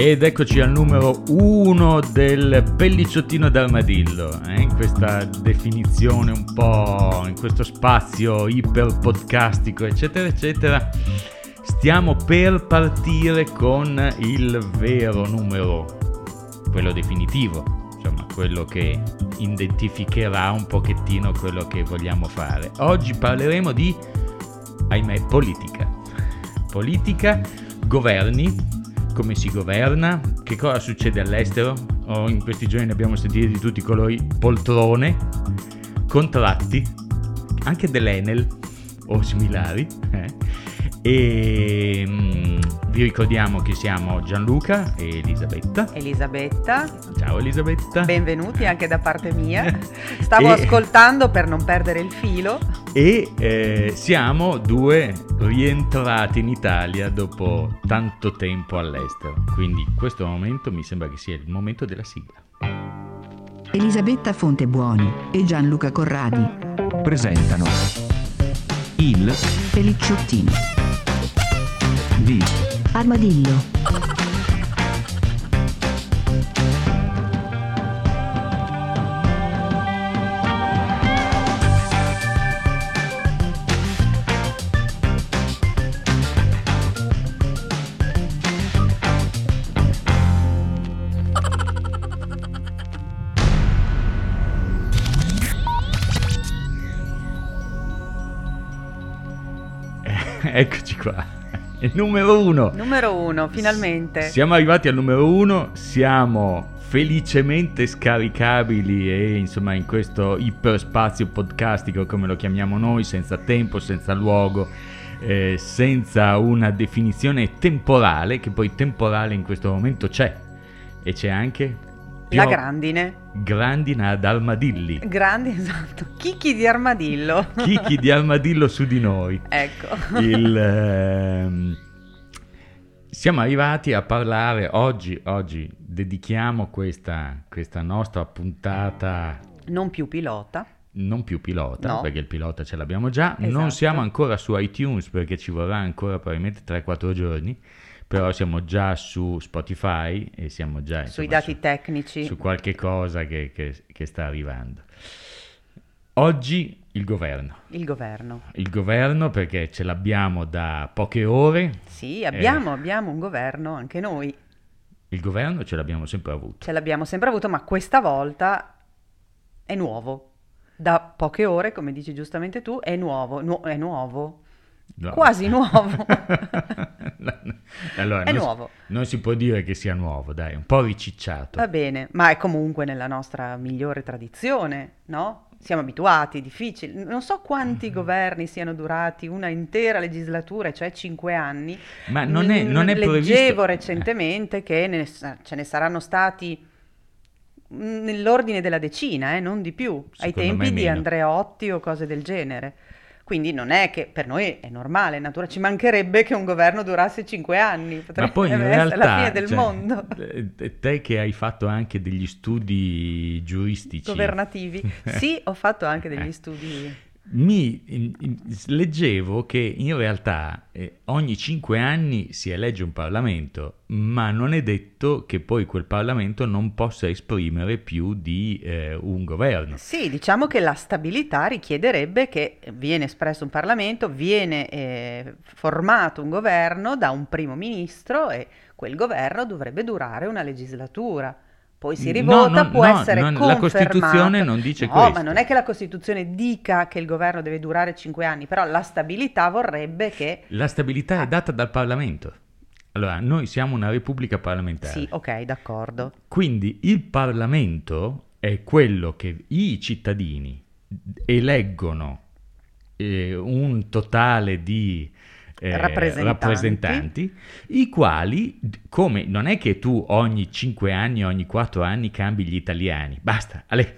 Ed eccoci al numero uno del pellicciottino d'armadillo, eh? in questa definizione un po', in questo spazio iper podcastico, eccetera, eccetera. Stiamo per partire con il vero numero, quello definitivo, insomma, quello che identificherà un pochettino quello che vogliamo fare. Oggi parleremo di, ahimè, politica. Politica, governi, come si governa, che cosa succede all'estero, oh, in questi giorni ne abbiamo sentito di tutti i colori, poltrone, contratti, anche dell'Enel o similari. Eh? E mm, vi ricordiamo che siamo Gianluca e Elisabetta. Elisabetta. Ciao Elisabetta. Benvenuti anche da parte mia. Stavo e... ascoltando per non perdere il filo. E eh, siamo due rientrati in Italia dopo tanto tempo all'estero. Quindi questo momento mi sembra che sia il momento della sigla. Elisabetta Fontebuoni e Gianluca Corradi presentano il Pelicciottino di Armadillo. Eccoci qua. Il numero uno. Numero uno, finalmente. Siamo arrivati al numero uno, siamo felicemente scaricabili e insomma in questo iperspazio podcastico come lo chiamiamo noi, senza tempo, senza luogo, eh, senza una definizione temporale, che poi temporale in questo momento c'è. E c'è anche la grandine. Grandina ad armadilli. Grandi, esatto. Chicchi di armadillo. Chicchi di armadillo su di noi. Ecco. Il, ehm, siamo arrivati a parlare oggi, oggi dedichiamo questa, questa nostra puntata... Non più pilota non più pilota, no. perché il pilota ce l'abbiamo già, esatto. non siamo ancora su iTunes perché ci vorrà ancora probabilmente 3-4 giorni, però siamo già su Spotify e siamo già insomma, sui dati su, tecnici su qualche cosa che, che, che, sta arrivando. Oggi il governo. Il governo. Il governo perché ce l'abbiamo da poche ore. Sì, abbiamo, eh, abbiamo un governo anche noi. Il governo ce l'abbiamo sempre avuto. Ce l'abbiamo sempre avuto, ma questa volta è nuovo. Da poche ore, come dici giustamente tu, è nuovo. Nu- è nuovo. No. Quasi nuovo. allora, è non nuovo. Si, non si può dire che sia nuovo, dai, un po' ricicciato. Va bene, ma è comunque nella nostra migliore tradizione, no? Siamo abituati, difficili. Non so quanti mm-hmm. governi siano durati una intera legislatura, cioè cinque anni. Ma non è, non è Leggevo previsto... recentemente che ne, ce ne saranno stati nell'ordine della decina, eh, non di più, Secondo ai tempi di Andreotti o cose del genere. Quindi non è che per noi è normale, natura, ci mancherebbe che un governo durasse cinque anni, potrebbe Ma poi in realtà, la fine del cioè, mondo. Eh, te che hai fatto anche degli studi giuristici. Governativi. sì, ho fatto anche degli eh. studi mi leggevo che in realtà eh, ogni cinque anni si elegge un Parlamento, ma non è detto che poi quel Parlamento non possa esprimere più di eh, un governo. Sì, diciamo che la stabilità richiederebbe che viene espresso un Parlamento, viene eh, formato un governo da un primo ministro e quel governo dovrebbe durare una legislatura poi si rivota, no, no, può no, essere confermato. La Costituzione non dice no, questo. ma non è che la Costituzione dica che il governo deve durare cinque anni, però la stabilità vorrebbe che... La stabilità ah. è data dal Parlamento. Allora, noi siamo una repubblica parlamentare. Sì, ok, d'accordo. Quindi il Parlamento è quello che i cittadini eleggono eh, un totale di eh, rappresentanti. rappresentanti. i quali, come non è che tu ogni 5 anni, ogni 4 anni cambi gli italiani, basta, ale,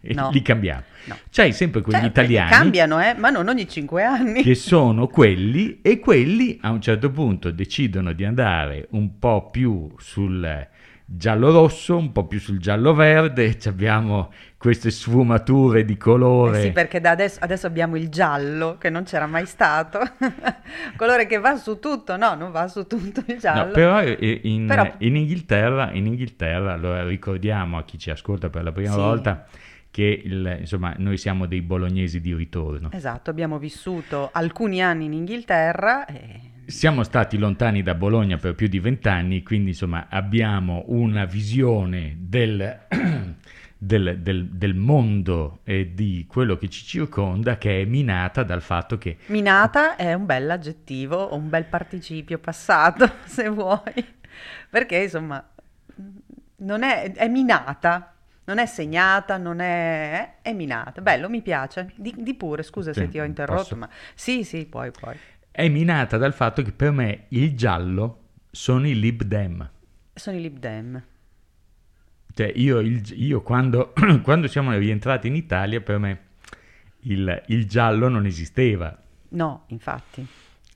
no. li cambiamo. No. C'hai sempre quegli cioè, italiani. Cambiano, eh, ma non ogni 5 anni. Che sono quelli, e quelli a un certo punto decidono di andare un po' più sul giallo-rosso, un po' più sul giallo-verde, abbiamo queste sfumature di colore. Eh sì, perché da adesso, adesso abbiamo il giallo, che non c'era mai stato, colore che va su tutto, no, non va su tutto il giallo. No, però in, però in, Inghilterra, in Inghilterra, allora ricordiamo a chi ci ascolta per la prima sì. volta, che il, insomma noi siamo dei bolognesi di ritorno. Esatto, abbiamo vissuto alcuni anni in Inghilterra. E siamo stati lontani da Bologna per più di vent'anni, quindi insomma abbiamo una visione del, del, del, del, mondo e di quello che ci circonda che è minata dal fatto che... Minata è un bel aggettivo un bel participio passato, se vuoi, perché insomma non è, è minata. Non è segnata, non è... è minata. Bello, mi piace. Di, di pure, scusa sì, se ti ho interrotto, posso. ma... Sì, sì, puoi, puoi è minata dal fatto che per me il giallo sono i Lib Dem. Sono i Lib Dem. Cioè io, il, io quando, quando, siamo rientrati in Italia per me il, il giallo non esisteva. No, infatti.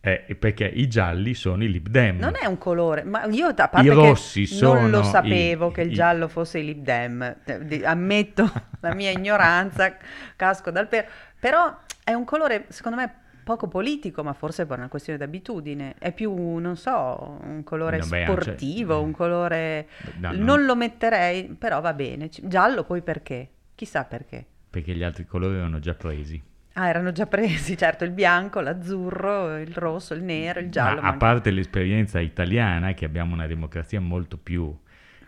Eh, perché i gialli sono i Lib Dem. Non è un colore, ma io a parte I rossi sono non lo sapevo i, che il i, giallo fosse i Lib Dem. Ammetto la mia ignoranza, casco dal pelo. Però è un colore, secondo me, poco politico, ma forse per una questione d'abitudine. È più, non so, un colore no, beh, sportivo, cioè, un colore... No, no. Non lo metterei, però va bene. Giallo poi perché? Chissà perché. Perché gli altri colori erano già presi. Ah, erano già presi, certo, il bianco, l'azzurro, il rosso, il nero, il giallo. Ma a parte l'esperienza italiana, che abbiamo una democrazia molto più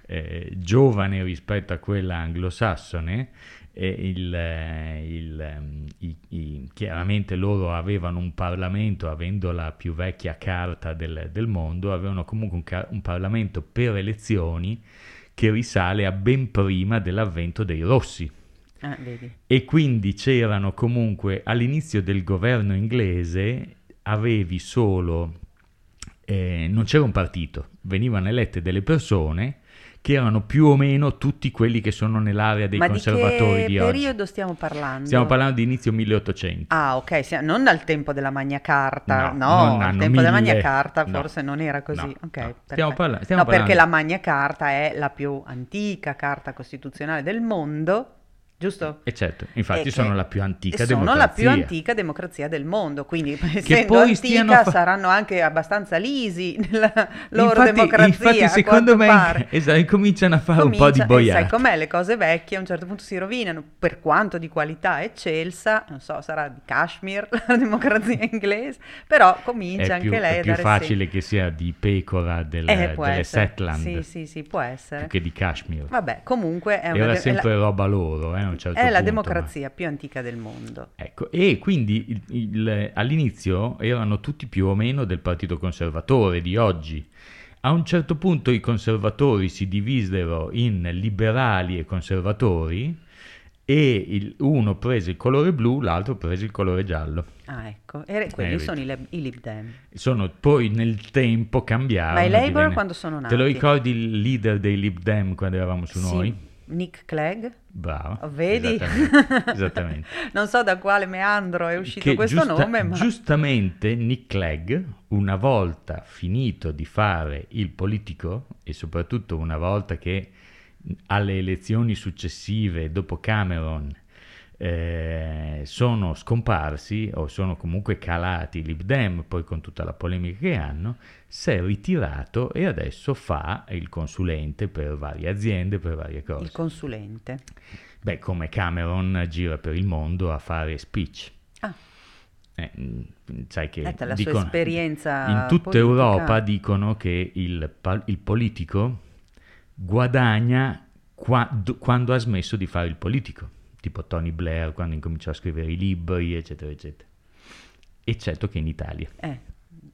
eh, giovane rispetto a quella anglosassone, il, eh, il, ehm, i, i, chiaramente loro avevano un Parlamento, avendo la più vecchia carta del, del mondo, avevano comunque un, un, Parlamento per elezioni che risale a ben prima dell'avvento dei Rossi. Ah, e quindi c'erano comunque all'inizio del governo inglese avevi solo, eh, non c'era un partito, venivano elette delle persone che erano più o meno tutti quelli che sono nell'area dei Ma conservatori di, di oggi. Ma periodo stiamo parlando? Stiamo parlando di inizio 1800. Ah, ok, non dal tempo della Magna Carta. No, no al tempo mille... della Magna Carta forse no, non era così. No, okay, no. Stiamo, parla- stiamo no, parlando... perché la Magna Carta è la più antica carta costituzionale del mondo giusto? E certo, infatti e sono la più antica sono democrazia. Sono la più antica democrazia del mondo, quindi che essendo poi antica fa... saranno anche abbastanza lisi nella loro infatti, democrazia. Infatti secondo me esatto, cominciano a fare Comincia, un po' di boiate. sai com'è, le cose vecchie a un certo punto si rovinano, per quanto di qualità eccelsa, non so, sarà di Kashmir la democrazia inglese, però comincia più, anche lei a dare È più facile segno. che sia di pecora del, eh, delle Setland. Sì, sì, sì, può essere. Che di Kashmir. Vabbè, comunque è una... Era sempre la... roba loro, eh, certo è punto, la democrazia ma... più antica del mondo. Ecco, e quindi il, il, all'inizio erano tutti più o meno del Partito Conservatore di oggi. A un certo punto i conservatori si divisero in liberali e conservatori e il, uno prese il colore blu, l'altro prese il colore giallo. Ah, ecco, e quelli eh, sono i, i, Lib Dem. Sono, poi nel tempo cambiarono. Ma i Labour divenne... quando sono nati? Te lo ricordi il leader dei Lib Dem quando eravamo su sì. noi? Nick Clegg. Bravo. Oh, vedi? Esattamente. esattamente. non so da quale meandro è uscito che questo giusta, nome, ma... Giustamente Nick Clegg, una volta finito di fare il politico e soprattutto una volta che alle elezioni successive dopo Cameron eh, sono scomparsi o sono comunque calati Lib Dem, poi con tutta la polemica che hanno, si è ritirato e adesso fa il consulente per varie aziende, per varie cose. Il consulente? Beh, come Cameron gira per il mondo a fare speech. Ah. Eh, mm, sai che la dicono, sua esperienza in tutta politica. Europa dicono che il, il politico guadagna qua, quando ha smesso di fare il politico tipo Tony Blair quando incominciò a scrivere i libri, eccetera, eccetera. Eccetto che in Italia. Eh,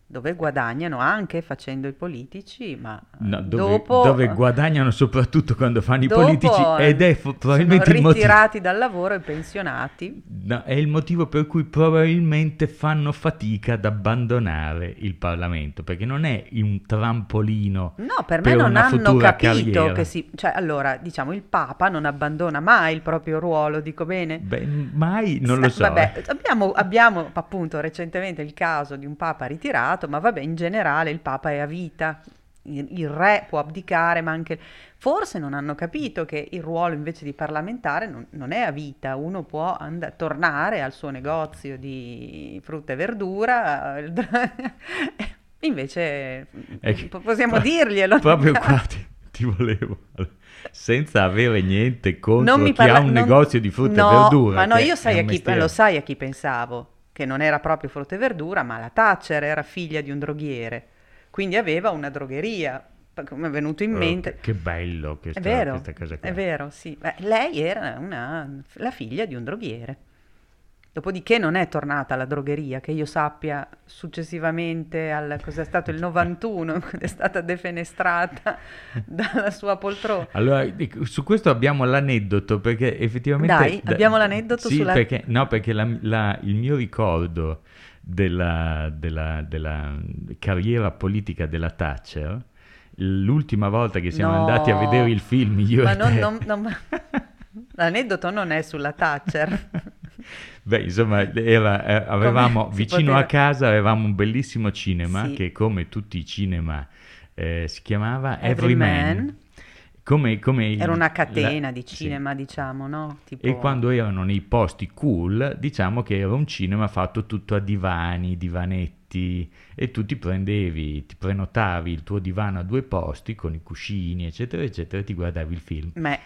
dove guadagnano anche facendo i politici, ma no, dove, dopo... Dove guadagnano soprattutto quando fanno i politici ed è probabilmente il motivo... ritirati dal lavoro e pensionati. No, è il motivo per cui probabilmente fanno fatica ad abbandonare il Parlamento, perché non è un trampolino No, per me per non hanno capito carriera. che si... Cioè, allora, diciamo, il Papa non abbandona mai il proprio ruolo, dico bene? Beh, mai, non lo so. Vabbè, eh. abbiamo, abbiamo appunto recentemente il caso di un Papa ritirato, ma vabbè, in generale il Papa è a vita. il, re può abdicare, ma anche... Forse non hanno capito che il ruolo invece di parlamentare non, non è a vita, uno può and- tornare al suo negozio di frutta e verdura, invece ecco, possiamo dirglielo. Proprio qua ti, ti volevo senza avere niente contro chi parla- ha un non... negozio di frutta no, e verdura. Ma no, io sai a chi, lo sai a chi pensavo, che non era proprio frutta e verdura, ma la Thatcher era figlia di un droghiere, quindi aveva una drogheria. Come è venuto in oh, mente. Che, che bello che è vero, questa cosa qua. È vero, sì. Beh, lei era una, la figlia di un droghiere. Dopodiché non è tornata alla drogheria, che io sappia, successivamente al cos'è stato il 91, quando è stata defenestrata dalla sua poltrona. Allora, su questo abbiamo l'aneddoto, perché effettivamente... Dai, da, abbiamo l'aneddoto sì, sulla... Perché, no, perché la, la, il mio ricordo della, della, della, carriera politica della Thatcher, l'ultima volta che siamo no, andati a vedere il film, io ma non, non, non, L'aneddoto non è sulla Thatcher. Beh, insomma, era, eh, avevamo vicino poteva... a casa avevamo un bellissimo cinema sì. che come tutti i cinema eh, si chiamava Everyman. Every come, come Era una catena la, di cinema, sì. diciamo, no? Tipo... E quando erano nei posti cool, diciamo che era un cinema fatto tutto a divani, divanetti, e tu ti prendevi, ti prenotavi il tuo divano a due posti con i cuscini, eccetera, eccetera, e ti guardavi il film. Ma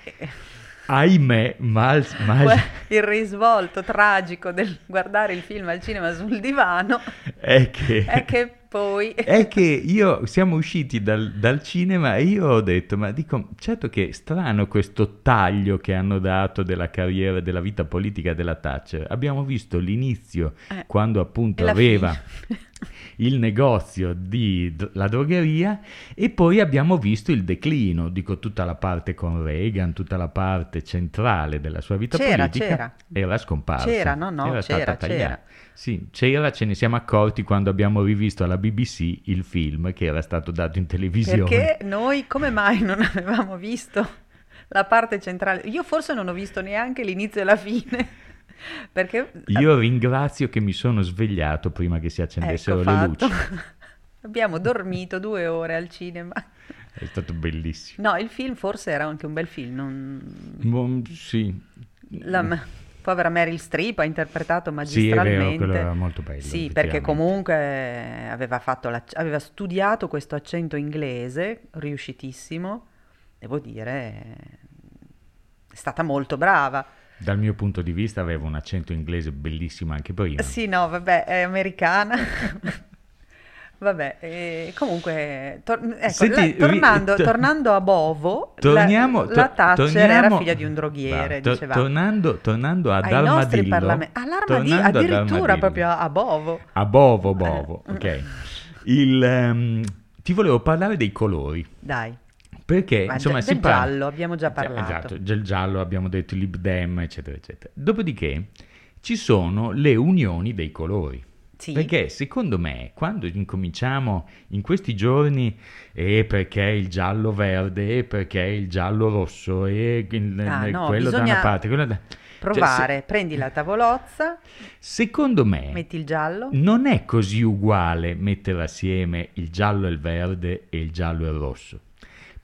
ahimè, mal, mal... il risvolto tragico del guardare il film al cinema sul divano è che, è che poi... È che io siamo usciti dal, dal, cinema e io ho detto, ma dico, certo che strano questo taglio che hanno dato della carriera, della vita politica della Thatcher. Abbiamo visto l'inizio, eh, quando appunto aveva... il negozio di la drogheria e poi abbiamo visto il declino, dico tutta la parte con Reagan, tutta la parte centrale della sua vita c'era, politica c'era. era scomparsa. C'era, no, no, era c'era, c'era. Sì, c'era, ce ne siamo accorti quando abbiamo rivisto alla BBC il film che era stato dato in televisione. Perché noi come mai non avevamo visto la parte centrale? Io forse non ho visto neanche l'inizio e la fine. Perché... Io ringrazio che mi sono svegliato prima che si accendessero ecco le luci. Abbiamo dormito due ore al cinema. È stato bellissimo. No, il film forse era anche un bel film. Non... Bon, sì. La povera Meryl Streep ha interpretato magistralmente. Sì, è vero, quello era molto bello. Sì, perché comunque aveva, aveva studiato questo accento inglese, riuscitissimo. Devo dire, è stata molto brava. Dal mio punto di vista aveva un accento inglese bellissimo anche prima. Sì, no, vabbè, è americana. vabbè, e comunque, tor- ecco, Senti, la, tornando, ri- tornando, a Bovo, torniamo, la, la Thatcher torniamo, era figlia di un droghiere, to- tornando, tornando ad Armadillo. Parlament- all'Armadillo, addirittura proprio a Bovo. A Bovo, Bovo, eh. ok. Il, um, ti volevo parlare dei colori. Dai. Perché Ma insomma del si parla... giallo abbiamo già parlato. Esatto, del giallo abbiamo detto libdem, eccetera, eccetera. Dopodiché ci sono le unioni dei colori. Sì. Perché secondo me quando incominciamo in questi giorni e perché il giallo verde e perché il giallo rosso e il, ah, no, quello da una parte, quello da... Provare, cioè, se... prendi la tavolozza, secondo me metti il giallo. Non è così uguale mettere assieme il giallo e il verde e il giallo e il rosso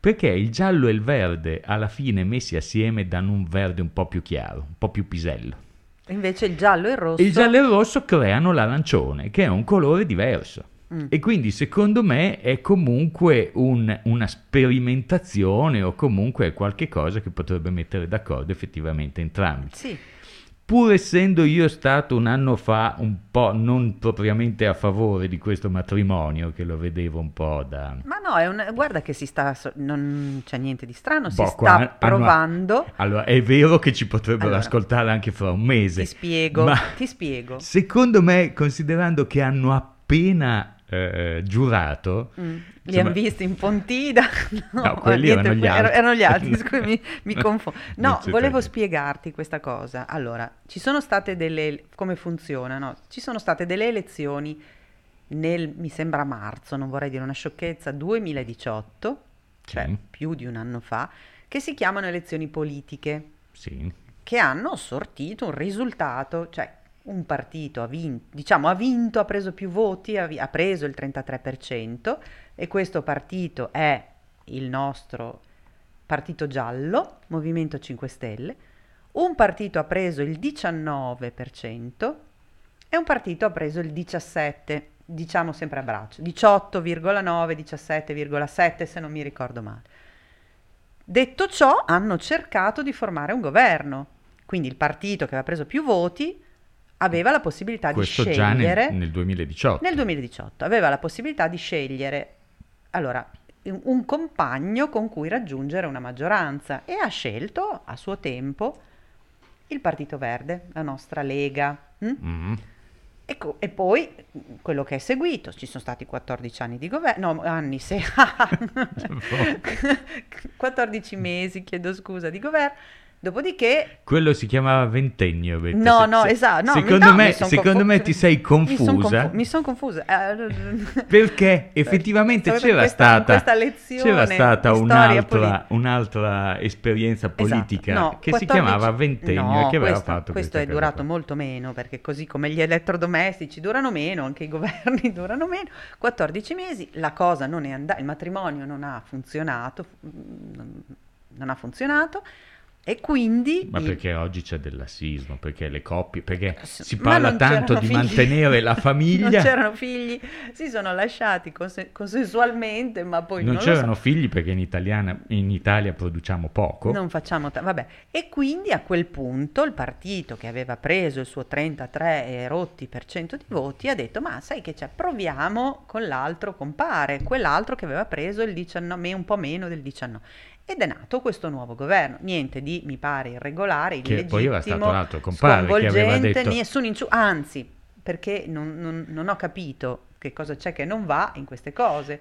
perché il giallo e il verde alla fine messi assieme danno un verde un po' più chiaro, un po' più pisello. Invece il giallo e il rosso... Il giallo e il rosso creano l'arancione, che è un colore diverso. Mm. E quindi secondo me è comunque un, una sperimentazione o comunque qualche cosa che potrebbe mettere d'accordo effettivamente entrambi. Sì pur essendo io stato un anno fa un po' non propriamente a favore di questo matrimonio, che lo vedevo un po' da... Ma no, è un, guarda che si sta, non c'è niente di strano, boh, si sta qua, provando. Hanno, allora, è vero che ci potrebbero allora, ascoltare anche fra un mese. Ti spiego, ti spiego. Secondo me, considerando che hanno appena eh, giurato. Mm. Li hanno visti in Pontida? No, no quelli erano gli altri. Erano gli altri, scusi, mi, mi confondo. No, volevo spiegarti questa cosa. Allora, ci sono state delle... come funziona? No? Ci sono state delle elezioni nel, mi sembra marzo, non vorrei dire una sciocchezza, 2018, cioè sì. più di un anno fa, che si chiamano elezioni politiche. Sì. Che hanno sortito un risultato, cioè un partito ha vinto, diciamo ha vinto, ha preso più voti, ha, vi- ha preso il 33% e questo partito è il nostro partito giallo, Movimento 5 Stelle, un partito ha preso il 19% e un partito ha preso il 17%, diciamo sempre a braccio, 18,9, 17,7 se non mi ricordo male. Detto ciò, hanno cercato di formare un governo, quindi il partito che aveva preso più voti aveva la possibilità Questo di già scegliere nel, nel 2018. nel 2018 aveva la possibilità di scegliere allora un- compagno con cui raggiungere una maggioranza e ha scelto a suo tempo il Partito Verde, la nostra Lega. mm? Mm. E, co- e poi quello che è seguito, ci sono stati 14 anni di governo, no, anni, se, 14 mesi, chiedo scusa, di governo, dopodiché Quello si chiamava ventennio. Betta. No, Se- no, esatto. no, secondo no, me, son secondo confu- me ti sei Mi son confusa. confu- mi sono confusa. Eh, Perché effettivamente c'era questa- stata, questa lezione c'era stata un'altra, politica. un'altra esperienza Esatto, politica no, che 14 si chiamava Ventennio no, e che aveva questo, fatto questo è durato molto meno perché così come gli elettrodomestici durano meno anche i governi durano meno 14 mesi la cosa non è andata il matrimonio non ha funzionato mm, non ha funzionato e quindi Ma perché oggi c'è del lassismo? Perché le coppie? Perché S- si ma parla non tanto c'erano di figli. mantenere la famiglia. non c'erano figli si sono lasciati conse- consensualmente ma poi Non non, lo so. c'erano figli perché in, italiana- in Italia produciamo poco. Non facciamo ta- vabbè. E quindi a quel punto il partito che aveva preso il suo 33 e rotti per cento di voti ha detto: Ma sai che c'è? Proviamo con l'altro compare, quell'altro che aveva preso il 19, me- un po' meno del 19. Ed è nato questo nuovo governo. Niente di mi pare irregolare, Che poi era stato illegittimo, l'altro compare che aveva sconvolgente, detto- nessun inciu- anzi, perché non, non- non ho capito che cosa c'è che non va in queste cose.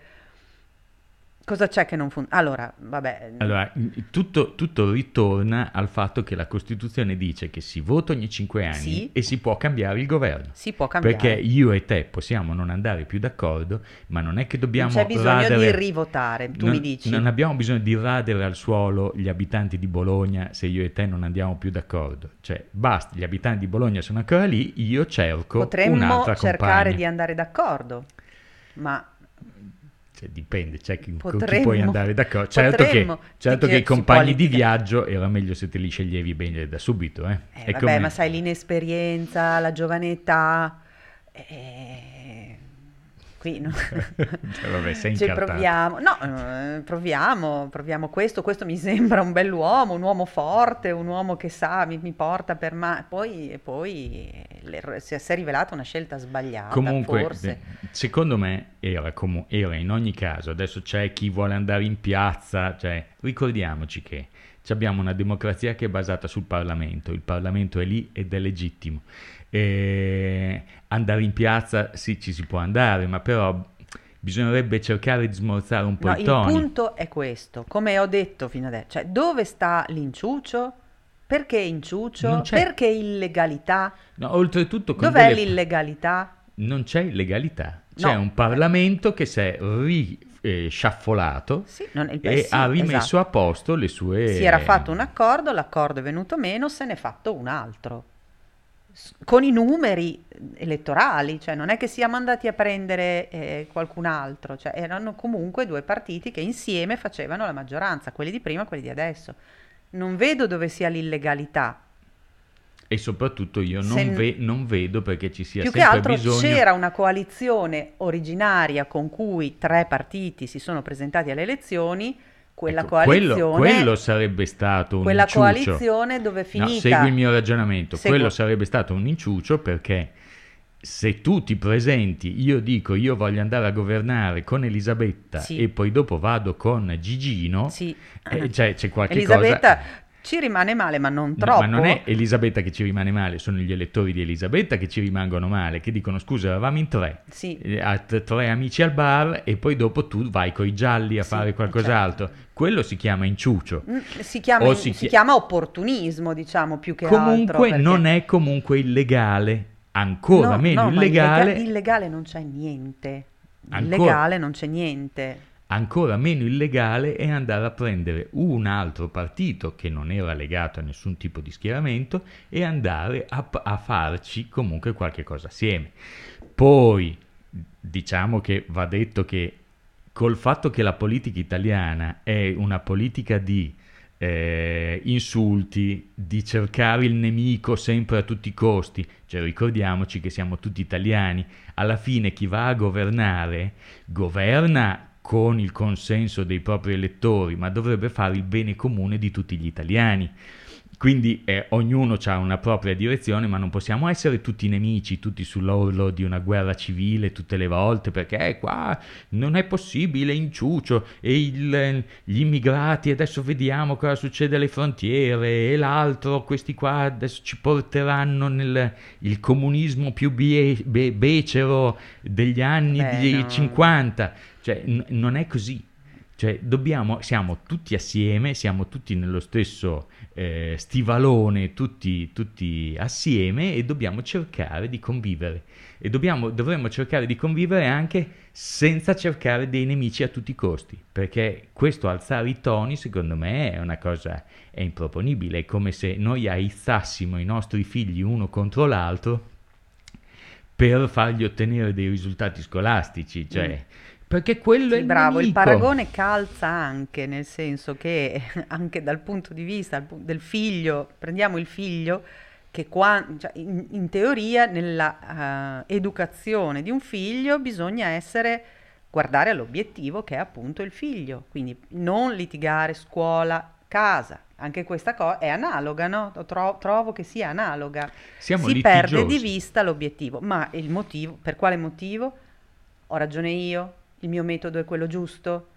Cosa c'è che non funziona? Allora, vabbè. Allora, tutto, tutto ritorna al fatto che la Costituzione dice che si vota ogni cinque anni Sì. e si può cambiare il governo. si può cambiare. Perché io e te possiamo non andare più d'accordo, ma non è che dobbiamo non c'è bisogno radere- di rivotare, tu non, mi dici. Non abbiamo bisogno di radere al suolo gli abitanti di Bologna se io e te non andiamo più d'accordo. Cioè, basta, gli abitanti di Bologna sono ancora lì, io cerco Potremmo un'altra cercare compagna. di andare d'accordo, ma Cioè, dipende, c'è chi, con chi Potremmo- puoi andare d'accordo. Certo che, potremmo, certo che i compagni può di viaggio era meglio se te li sceglievi bene da subito. Eh. eh, vabbè, come- ma sai l'inesperienza, la giovane età, eh, qui no. Cioè, vabbè, sei Ci incartato. proviamo, no, eh, proviamo, proviamo questo, questo mi sembra un bell'uomo, un uomo forte, un uomo che sa, mi, mi porta per mano, poi, e poi le- si è, rivelata una scelta sbagliata, Comunque, forse. de- secondo me era, comu- era in ogni caso, adesso c'è chi vuole andare in piazza, cioè, ricordiamoci che abbiamo una democrazia che è basata sul Parlamento, il Parlamento è lì ed è legittimo. E andare in piazza sì ci si può andare, ma però bisognerebbe cercare di smorzare un po' No, il toni. punto è questo, come ho detto fino adesso, cioè dove sta l'inciucio? Perché inciucio? Perché illegalità? No, oltretutto con Dov'è delle- l'illegalità? non c'è illegalità, c'è No. un Parlamento che si è risciaffolato Sì, non- il- e sì, ha rimesso esatto. a posto le sue... Si era fatto un accordo, l'accordo è venuto meno, se ne è fatto un altro. Con i numeri elettorali, cioè non è che siamo andati a prendere eh, qualcun altro, cioè erano comunque due partiti che insieme facevano la maggioranza, quelli di prima e quelli di adesso. Non vedo dove sia l'illegalità. E soprattutto io non, ve- non vedo perché ci sia Più che sempre altro bisogno... c'era una coalizione originaria con cui tre partiti si sono presentati alle elezioni, quella Ecco, quello- coalizione, quello, sarebbe stato un quella inciucio. coalizione dove è No, finita... segui il mio ragionamento. Seguo. Quello sarebbe stato un inciucio perché se tu ti presenti, io dico io voglio andare a governare con Elisabetta Sì. e poi dopo vado con Gigino, Sì. eh, cioè, c'è qualche Elisabetta cosa... ci rimane male, ma non No, troppo. ma non è Elisabetta che ci rimane male, sono gli elettori di Elisabetta che ci rimangono male, che dicono scusa, eravamo in tre, Sì. eh, tre amici al bar e poi dopo tu vai coi gialli a fare qualcos'altro. Quello si chiama inciucio. Mm, Si chiama, O si si chi- chiama opportunismo, diciamo, più che altro. Comunque perché- non è comunque illegale, ancora No, meno no, illegale. illega- illegale non c'è niente. Ancora- Illegale non c'è niente. ancora meno illegale è andare a prendere un altro partito che non era legato a nessun tipo di schieramento e andare a, a farci comunque qualche cosa assieme. Poi diciamo che va detto che col fatto che la politica italiana è una politica di eh, insulti, di cercare il nemico sempre a tutti i costi, cioè ricordiamoci che siamo tutti italiani, alla fine chi va a governare governa con il consenso dei propri elettori, ma dovrebbe fare il bene comune di tutti gli italiani. Quindi eh, ognuno ha una propria direzione, ma non possiamo essere tutti nemici, tutti sull'orlo di una guerra civile tutte le volte, perché eh, qua non è possibile, inciucio, e il, gli immigrati, adesso vediamo cosa succede alle frontiere, e l'altro, questi qua adesso ci porteranno nel il comunismo più bie, be, becero degli anni Beh, no. 50. Cioè, n- non è così. Cioè, dobbiamo, siamo tutti assieme, siamo tutti nello stesso eh, stivalone, tutti, tutti, assieme e dobbiamo cercare di convivere. E dobbiamo, dovremmo cercare di convivere anche senza cercare dei nemici a tutti i costi, perché questo alzare i toni, secondo me, è una cosa è improponibile. È come se noi aizzassimo i nostri figli uno contro l'altro per fargli ottenere dei risultati scolastici. Cioè, mm perché quello sì, è il bravo, nemico. il paragone calza anche, nel senso che anche dal punto di vista del figlio, prendiamo il figlio che qua, cioè in, in, teoria nella uh, educazione di un figlio bisogna essere guardare all'obiettivo che è appunto il figlio, quindi non litigare scuola, casa. Anche questa cosa è analoga, no? Tro- trovo che sia analoga. Siamo si litigiosi. perde di vista l'obiettivo, ma il motivo, per quale motivo? Ho ragione io, il mio metodo è quello giusto?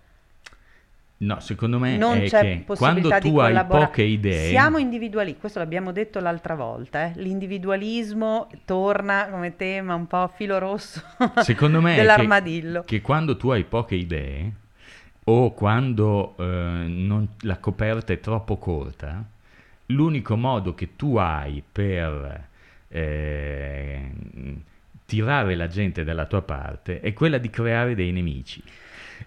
No, secondo me non c'è quando tu hai poche idee... Siamo individuali, questo l'abbiamo detto l'altra volta, eh? l'individualismo torna come tema un po' filo rosso secondo me dell'armadillo. Che, che quando tu hai poche idee o quando eh, non, la coperta è troppo corta, l'unico modo che tu hai per... Eh, tirare la gente dalla tua parte è quella di creare dei nemici.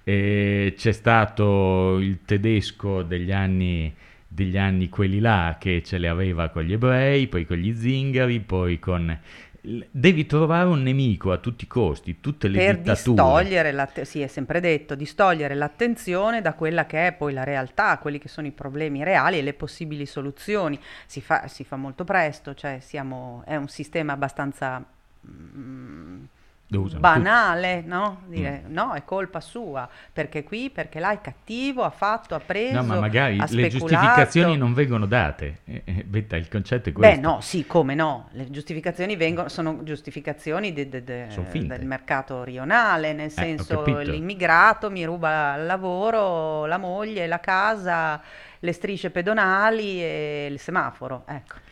E c'è stato il tedesco degli anni, degli anni quelli là che ce le aveva con gli ebrei, poi con gli zingari, poi con devi trovare un nemico a tutti i costi, tutte le per dittature. distogliere, l'atte- sì, è sempre detto, distogliere l'attenzione da quella che è poi la realtà, quelli che sono i problemi reali e le possibili soluzioni. Si fa, si fa molto presto, cioè siamo, è un sistema abbastanza banale, no? Dire mm. no, è colpa sua, perché qui, perché là è cattivo, ha fatto, ha preso, No, ma magari le speculato. giustificazioni non vengono date. Eh, eh, Betta, il concetto è questo. Beh, no, sì, come no? Le giustificazioni vengono, sono giustificazioni de, de, de, del mercato rionale, nel eh, senso l'immigrato mi ruba il lavoro, la moglie, la casa, le strisce pedonali e il semaforo, ecco.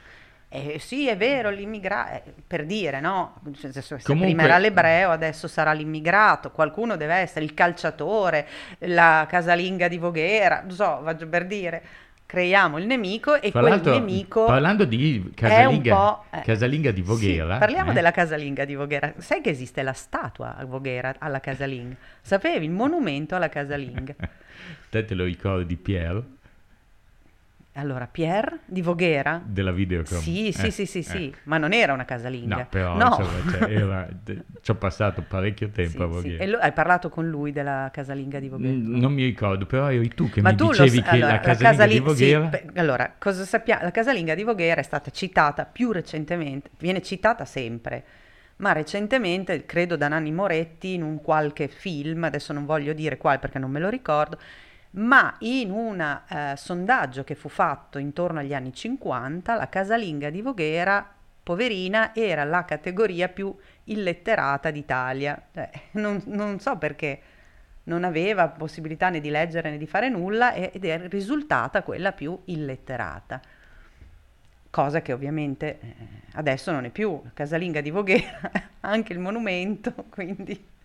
Eh, sì, è vero, l'immigrato, eh, per dire, no? Se, se Comunque... prima era l'ebreo, adesso sarà l'immigrato, qualcuno deve essere il calciatore, la casalinga di Voghera, non so, faccio per dire. Creiamo il nemico e quel nemico. Parlando di casalinga, eh, casalinga di Voghera. Sì, parliamo eh. della casalinga di Voghera. Sai che esiste la statua a Voghera alla casalinga? Sapevi il monumento alla casalinga? Te te lo ricordi, Pier? Allora, Pierre di Voghera? Della Videocom. Sì, eh, sì, sì, sì, sì, ma non era una casalinga. No, però no. Insomma, cioè, era, ci ho passato parecchio tempo sì, a Voghera. Sì. E lo, hai parlato con lui della casalinga di Voghera? Mm, non mi ricordo, però eri tu che ma mi tu dicevi lo, che allora, la casalinga, la casalinga di Voghera... Sì, allora, cosa sappiamo? La casalinga di Voghera è stata citata più recentemente, viene citata sempre, ma recentemente, credo da Nanni Moretti, in un qualche film, adesso non voglio dire quale perché non me lo ricordo, ma in un eh, sondaggio che fu fatto intorno agli anni 50, la casalinga di Voghera, poverina, era la categoria più illetterata d'Italia. Eh, non, non, so perché non aveva possibilità né di leggere né di fare nulla ed è risultata quella più illetterata. Cosa che ovviamente eh, adesso non è più. La casalinga di Voghera, anche il monumento, quindi...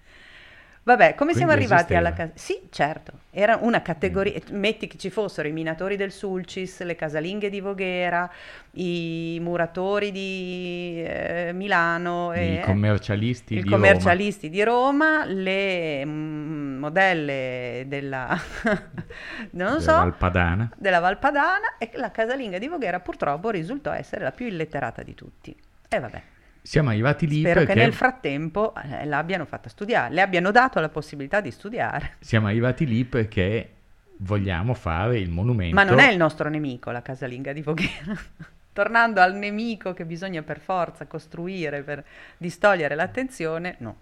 Vabbè, come Quindi siamo arrivati esisteva. alla casa? Sì, certo, era una categoria, mm. metti che ci fossero i minatori del Sulcis, le casalinghe di Voghera, i muratori di eh, Milano, i commercialisti, i di, commercialisti Roma. di Roma, le mm, modelle della, non Della so, Valpadana. della Valpadana e la casalinga di Voghera purtroppo risultò essere la più illetterata di tutti. E vabbè, Siamo arrivati lì spero perché che nel frattempo eh, l'abbiano fatta studiare, le abbiano dato la possibilità di studiare. siamo arrivati lì perché vogliamo fare il monumento. Ma non è il nostro nemico la casalinga di Voghera. Tornando al nemico che bisogna per forza costruire per distogliere l'attenzione, no.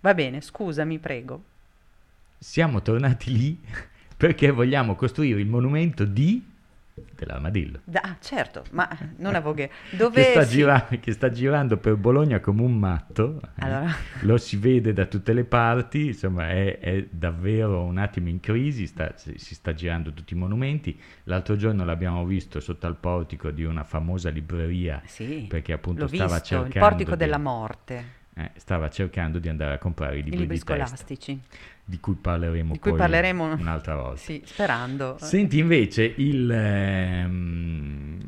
Va bene, scusami, prego. Siamo tornati lì perché vogliamo costruire il monumento di dell'armadillo. Ah, certo, ma non a Voghera. Dove Che sta, si- gira- che sta girando per Bologna come un matto, eh. Allora. lo si vede da tutte le parti, insomma è, è davvero un attimo in crisi, sta- si si sta girando tutti i monumenti. L'altro giorno l'abbiamo visto sotto al portico di una famosa libreria Sì, perché appunto stava visto, il cercando portico di- della morte, eh, stava cercando di andare a comprare i i libri, libri di scolastici, di cui parleremo di cui parleremo un'altra volta. Sì, sperando. Senti invece il ehm,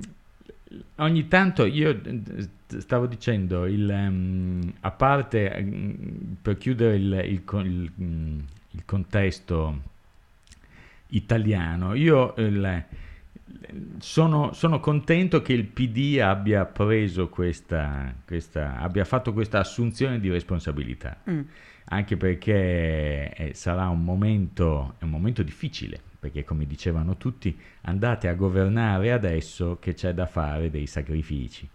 ogni tanto io eh, stavo dicendo il, ehm, a parte ehm, per chiudere il, il il, mm, il contesto italiano io il- sono, sono contento che il PD abbia preso questa, questa abbia fatto questa assunzione di responsabilità Mm. anche perché eh, sarà un momento, un momento difficile, perché come dicevano tutti, andate a governare adesso che c'è da fare dei sacrifici.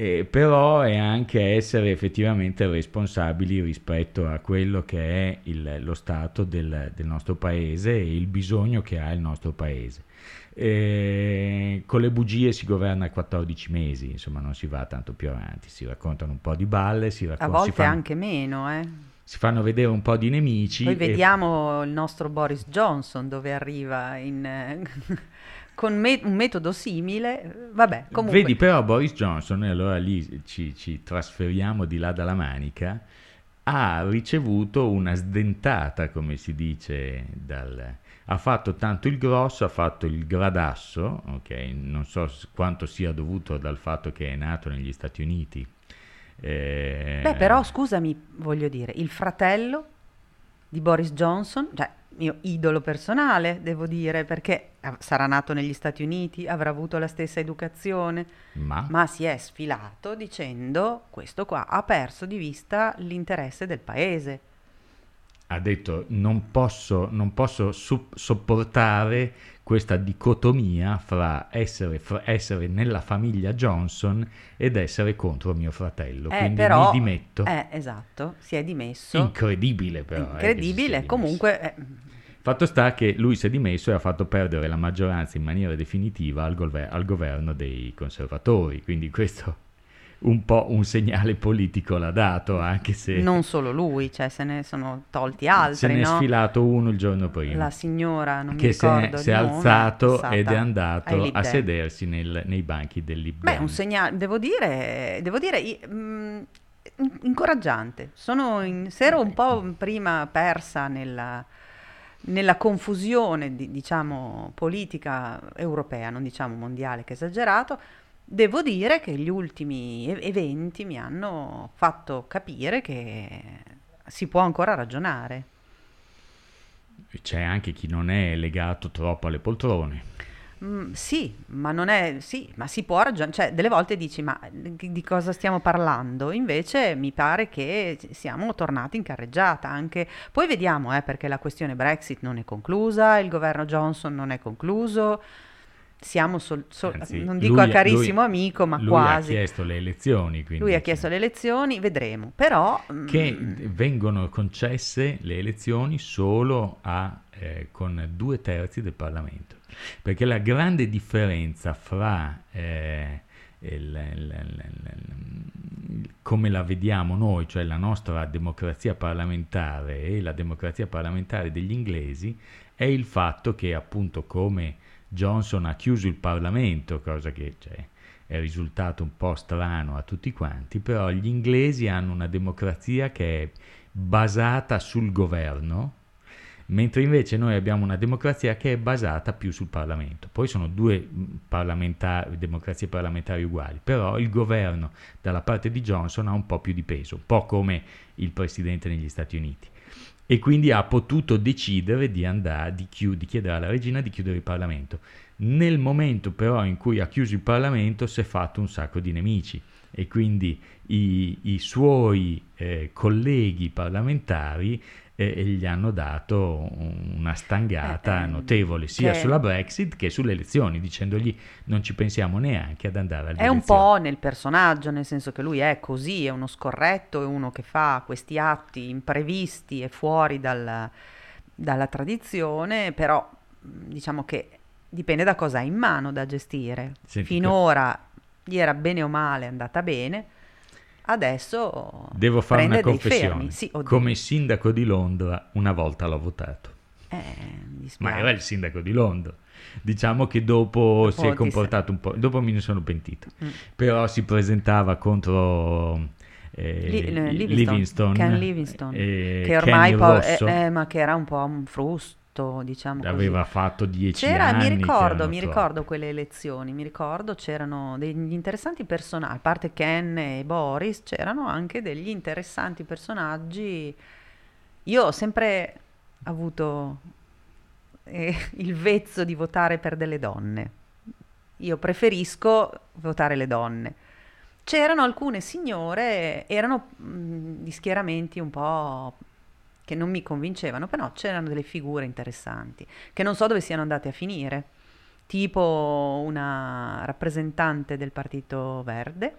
Eh, però è anche essere effettivamente responsabili rispetto a quello che è il- lo stato del, del nostro paese e il bisogno che ha il nostro paese. Eh, con le bugie si governa 14 mesi, insomma non si va tanto più avanti, si raccontano un po' di balle, si, A raccon- si volte fanno- anche meno, eh. si fanno vedere un po' di nemici. Poi e- vediamo il nostro Boris Johnson dove arriva in, con me- un metodo simile. Vabbè, comunque. Vedi però Boris Johnson, e allora lì ci, ci trasferiamo di là dalla manica, ha ricevuto una sdentata, come si dice, dal... ha fatto tanto il grosso, ha fatto il gradasso, ok? Non so quanto sia dovuto dal fatto che è nato negli Stati Uniti. Eh, Beh, però scusami, voglio dire, il fratello di Boris Johnson, cioè mio idolo personale, devo dire, perché sarà nato negli Stati Uniti, avrà avuto la stessa educazione, ma, ma si è sfilato dicendo questo qua ha perso di vista l'interesse del paese. Ha detto non posso, non posso su- sopportare questa dicotomia fra essere, fra essere nella famiglia Johnson ed essere contro mio fratello, Eh, quindi però, mi dimetto. Eh, esatto, si è dimesso. Incredibile però. eh, Incredibile, dimesso. comunque... eh, Fatto sta che lui si è dimesso e ha fatto perdere la maggioranza in maniera definitiva al, golve- al governo dei conservatori, quindi questo un po' un segnale politico l'ha dato, anche se non solo lui, cioè se ne sono tolti se altri, ne è no? sfilato uno il giorno prima. La signora, non mi che si è, ricordo si il è alzato passata ed è andato a sedersi nel- nei banchi del Lib Beh, un segnale, devo dire, devo dire i- mm, in- incoraggiante. Sono in- se ero un po' prima persa nella, nella confusione, di- diciamo, politica europea, non diciamo mondiale, che è esagerato, devo dire che gli ultimi eventi mi hanno fatto capire che si può ancora ragionare. C'è anche chi non è legato troppo alle poltrone. Mm, sì, ma non è, sì, ma si può ragionare, cioè delle volte dici ma di di cosa stiamo parlando? Invece mi pare che siamo tornati in carreggiata anche, poi vediamo eh, perché la questione Brexit non è conclusa, il governo Johnson non è concluso, siamo sol- sol- Anzi, non dico lui- a carissimo lui- amico, ma lui quasi. ha chiesto le elezioni, quindi Lui ha chiesto le elezioni, vedremo, però che mm, vengono concesse le elezioni solo a, eh, con due terzi del Parlamento. Perché la grande differenza fra eh, il- il- il- come la vediamo noi, cioè la nostra democrazia parlamentare e la democrazia parlamentare degli inglesi, è il fatto che appunto come Johnson ha chiuso il Parlamento, cosa che cioè, è risultato un po' strano a tutti quanti, però gli inglesi hanno una democrazia che è basata sul governo, mentre invece noi abbiamo una democrazia che è basata più sul Parlamento. Poi sono due mh, parlamentari- democrazie parlamentari uguali, però il governo dalla parte di Johnson ha un po' più di peso, un po' come il presidente negli Stati Uniti. E quindi ha potuto decidere di, andare, di, chiud- di chiedere alla regina di chiudere il Parlamento. Nel momento però in cui ha chiuso il Parlamento si è fatto un sacco di nemici e quindi i, i suoi eh, colleghi parlamentari e, gli hanno dato una stangata eh, eh, notevole sia che... sulla Brexit che sulle elezioni, dicendogli non ci pensiamo neanche ad andare alle È un po' nel personaggio, nel senso che lui è così, è uno scorretto, è uno che fa questi atti imprevisti e fuori dal, dalla tradizione, però diciamo che dipende da cosa ha in mano da gestire. Senti, Finora gli era bene o male andata bene adesso devo fare una confessione. Sì, Come sindaco di Londra una volta l'ho votato. Eh, Ma era il sindaco di Londra. Diciamo che dopo, dopo si è comportato un po', dopo me ne sono pentito, mm. però si presentava contro eh, Livingston, Livingston, Ken Livingston, eh, che ormai poi, eh, eh, ma che era un po' un frusto fatto, diciamo Aveva così. fatto dieci C'era, anni. Mi ricordo, mi ricordo quelle elezioni, mi ricordo c'erano degli interessanti personaggi, a parte Ken e Boris, c'erano anche degli interessanti personaggi. Io ho sempre avuto eh, il vezzo di votare per delle donne. Io preferisco votare le donne. C'erano alcune signore, erano mh, di schieramenti un po' che non mi convincevano, però c'erano delle figure interessanti, che non so dove siano andate a finire, tipo una rappresentante del Partito Verde.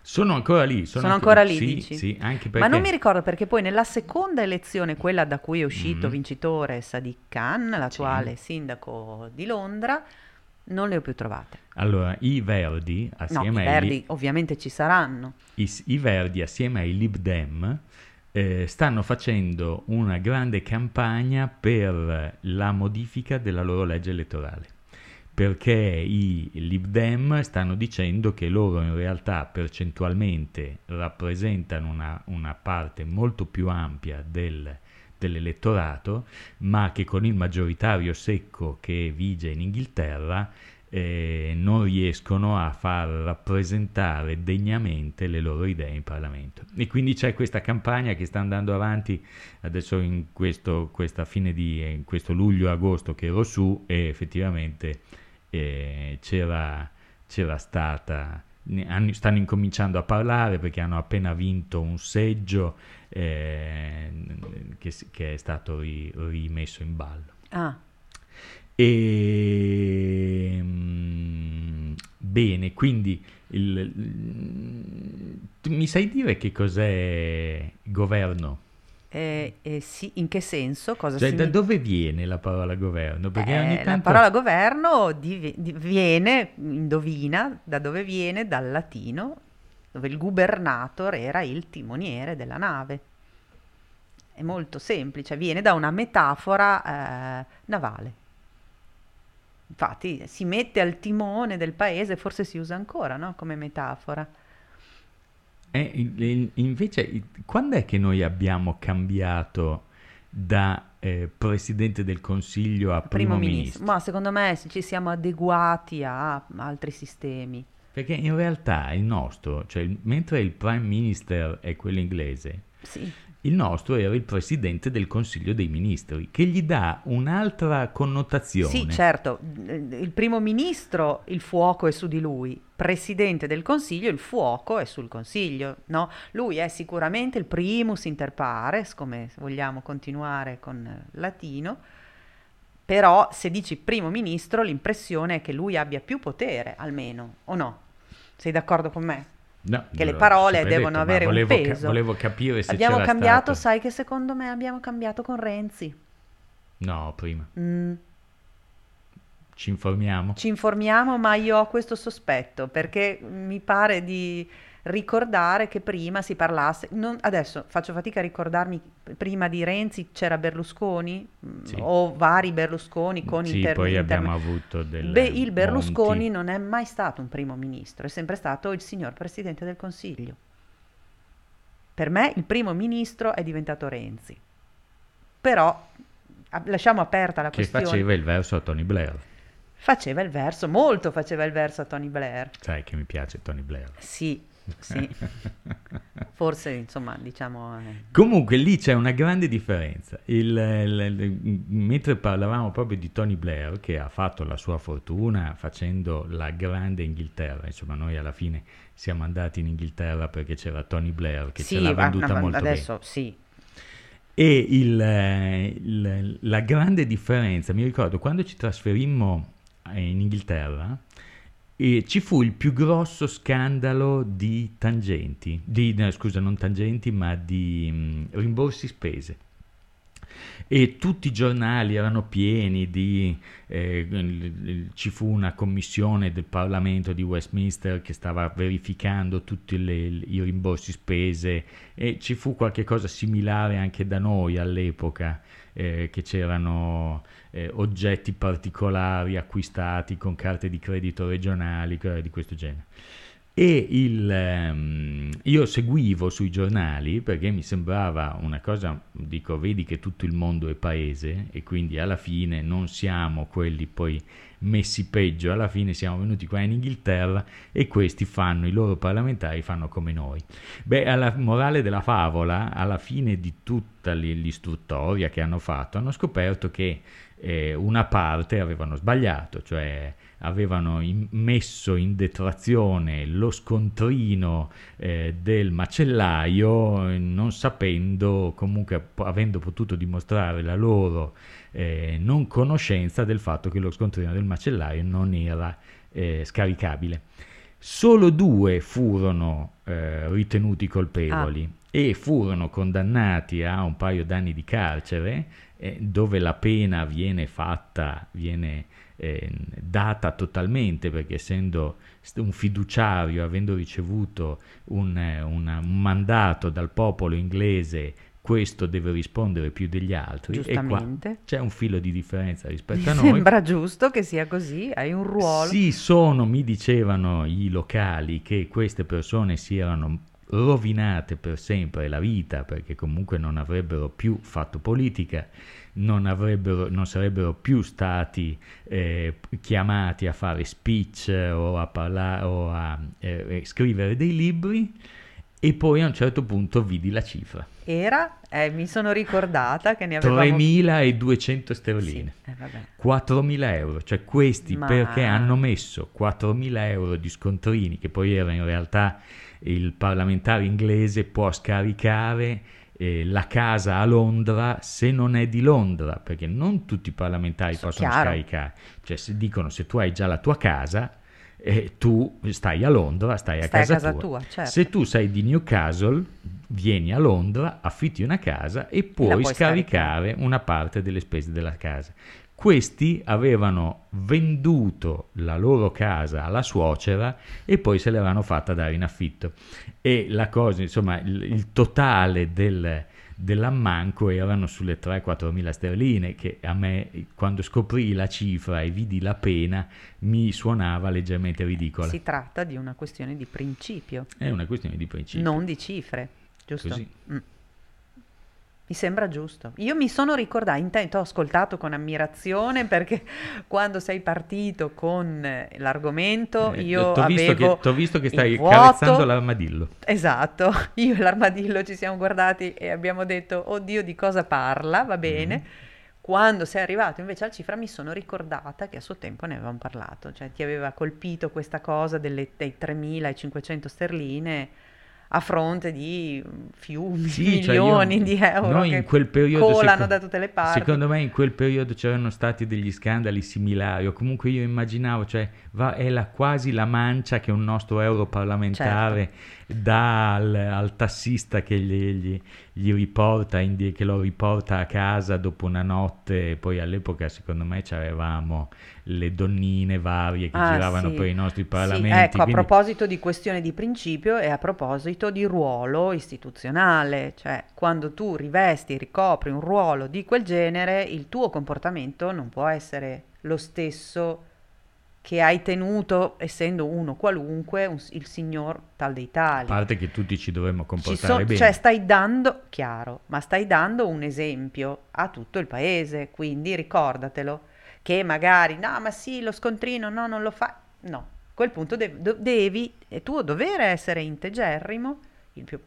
Sono ancora lì. Sono, sono ancora lì, sì, dici? Sì, anche perché... Ma non mi ricordo perché poi nella seconda elezione, quella da cui è uscito mm-hmm. vincitore Sadiq Khan, l'attuale sì. sindaco di Londra, non le ho più trovate. Allora, i Verdi assieme no, i Verdi ai... ovviamente ci saranno. I, I Verdi assieme ai Lib Dem eh, stanno facendo una grande campagna per la modifica della loro legge elettorale. Perché i Lib Dem stanno dicendo che loro in realtà percentualmente rappresentano una, una parte molto più ampia del, dell'elettorato, ma che con il maggioritario secco che vige in Inghilterra eh, non riescono a far rappresentare degnamente le loro idee in Parlamento. E quindi c'è questa campagna che sta andando avanti adesso in questo, questa fine di in questo luglio-agosto che ero su e effettivamente eh, c'era, c'era stata stanno incominciando a parlare perché hanno appena vinto un seggio eh, che, che, è stato ri, rimesso in ballo. Ah. E, ehm, bene, quindi il, mi sai dire che cos'è governo? Eh, eh, sì, in che senso? Cosa cioè, da dove viene la parola governo? Perché eh, ogni tanto... La parola governo di, di, viene, indovina, da dove viene? Dal latino, dove il gubernator era il timoniere della nave. È molto semplice, viene da una metafora eh, navale. Infatti si mette al timone del paese, forse si usa ancora no? come metafora. Eh, invece, quando è che noi abbiamo cambiato da eh, Presidente del Consiglio a Primo, primo ministro? ministro? Ma secondo me ci siamo adeguati a altri sistemi. Perché in realtà il nostro, cioè mentre il Prime Minister è quello inglese, sì. Il nostro era il presidente del Consiglio dei Ministri, che gli dà un'altra connotazione. Sì, certo. Il primo ministro, il fuoco è su di lui. Presidente del Consiglio, il fuoco è sul Consiglio. No? Lui è sicuramente il primus inter pares, come vogliamo continuare con latino. Però se dici primo ministro, l'impressione è che lui abbia più potere, almeno, o no? Sei d'accordo con me? No, che le parole devono detto, avere un peso. Ca- volevo capire se abbiamo cambiato, stato. sai che secondo me abbiamo cambiato con Renzi. No, prima. Mm. Ci informiamo? Ci informiamo, ma io ho questo sospetto perché mi pare di ricordare che prima si parlasse, non, adesso faccio fatica a ricordarmi, prima di Renzi c'era Berlusconi mm, sì. o vari Berlusconi con sì, inter- poi inter- abbiamo avuto del Beh, il Berlusconi Monti. non è mai stato un primo ministro, è sempre stato il signor Presidente del Consiglio. Per me il primo ministro è diventato Renzi. Però lasciamo aperta la che questione. Che faceva il verso a Tony Blair. Faceva il verso, molto faceva il verso a Tony Blair. Sai che mi piace Tony Blair. Sì, Sì. Forse, insomma, diciamo... Eh. Comunque lì c'è una grande differenza. Il, il, il, mentre parlavamo proprio di Tony Blair, che ha fatto la sua fortuna facendo la grande Inghilterra, insomma noi alla fine siamo andati in Inghilterra perché c'era Tony Blair che sì, ce l'ha venduta ma, molto adesso, bene. sì. E il, la grande differenza, mi ricordo quando ci trasferimmo in Inghilterra, e ci fu il più grosso scandalo di tangenti, di, no, scusa, non tangenti, ma di mh, rimborsi spese. E tutti i giornali erano pieni di... Eh, ci fu una commissione del Parlamento di Westminster che stava verificando tutti le, i rimborsi spese e ci fu qualche cosa similare anche da noi all'epoca, eh, che c'erano eh, oggetti particolari acquistati con carte di credito regionali, cose di questo genere. E il, ehm, io seguivo sui giornali perché mi sembrava una cosa, dico, vedi che tutto il mondo è paese e quindi alla fine non siamo quelli poi messi peggio, alla fine siamo venuti qua in Inghilterra e questi fanno, i loro parlamentari fanno come noi. Beh, alla morale della favola, alla fine di tutta l'istruttoria che hanno fatto, hanno scoperto che eh, una parte avevano sbagliato, cioè avevano in, messo in detrazione lo scontrino eh, del macellaio non sapendo, comunque avendo potuto dimostrare la loro eh, non conoscenza del fatto che lo scontrino del macellaio non era eh, scaricabile. Solo due furono eh, ritenuti colpevoli ah. e furono condannati a un paio d'anni di carcere eh, dove la pena viene fatta, viene eh, data totalmente perché essendo un fiduciario, avendo ricevuto un, un, un mandato dal popolo inglese questo deve rispondere più degli altri. Giustamente. c'è un filo di differenza rispetto a noi. Sembra giusto che sia così, hai un ruolo. Sì, sono, mi dicevano i locali che queste persone si erano rovinate per sempre la vita perché comunque non avrebbero più fatto politica, non, non sarebbero più stati eh, chiamati a fare speech o a, parlare, o a eh, scrivere dei libri e poi a un certo punto vidi la cifra. Era, eh, mi sono ricordata che ne avevamo... 3.200 sterline, sì, eh, 4.000 euro, cioè questi Ma... perché hanno messo 4.000 euro di scontrini, che poi era in realtà il parlamentare inglese può scaricare eh, la casa a Londra se non è di Londra, perché non tutti i parlamentari so, possono chiaro. scaricare, cioè se dicono se tu hai già la tua casa eh, tu stai a Londra, stai, stai a casa, a casa tua. tua certo. Se tu sei di Newcastle, vieni a Londra, affitti una casa e puoi, puoi scaricare scaricare. una parte delle spese della casa. Questi avevano venduto la loro casa alla suocera e poi se l'avevano fatta dare in affitto. E la cosa, insomma, il, il totale del, dell'ammanco erano sulle 3-4 mila sterline che a me quando scoprì la cifra e vidi la pena mi suonava leggermente ridicola. Si tratta di una questione di principio. È una questione di principio. Non di cifre, giusto? Così. Mm. Mi sembra giusto. Io mi sono ricordata, intanto ho ascoltato con ammirazione perché quando sei partito con l'argomento eh, io t'ho avevo Ti ho visto che stai carezzando l'armadillo. Esatto, io e l'armadillo ci siamo guardati e abbiamo detto, oddio di cosa parla, va bene. Mm. Quando sei arrivato invece alla cifra mi sono ricordata che a suo tempo ne avevamo parlato, cioè ti aveva colpito questa cosa delle, dei 3.500 sterline a fronte di fiumi, sì, cioè milioni io, di euro che in quel periodo, colano seco- da tutte le parti. Secondo me in quel periodo c'erano stati degli scandali similari, o comunque io immaginavo, cioè va, è la, quasi la mancia che un nostro europarlamentare certo. dà al, al, tassista che gli, gli, gli riporta, in, che lo riporta a casa dopo una notte, poi all'epoca secondo me avevamo le donnine varie che ah, giravano sì. per i nostri parlamenti. Sì, ecco, quindi... a proposito di questione di principio e a proposito di ruolo istituzionale, cioè quando tu rivesti, ricopri un ruolo di quel genere, il tuo comportamento non può essere lo stesso che hai tenuto essendo uno qualunque, un, il signor tal dei tali. A parte che tutti ci dovremmo comportare so, bene. Cioè stai dando, chiaro, ma stai dando un esempio a tutto il paese, quindi ricordatelo che magari, no, ma sì, lo scontrino, no, non lo fa. No, quel punto de- do- devi, è tuo dovere essere integerrimo, il più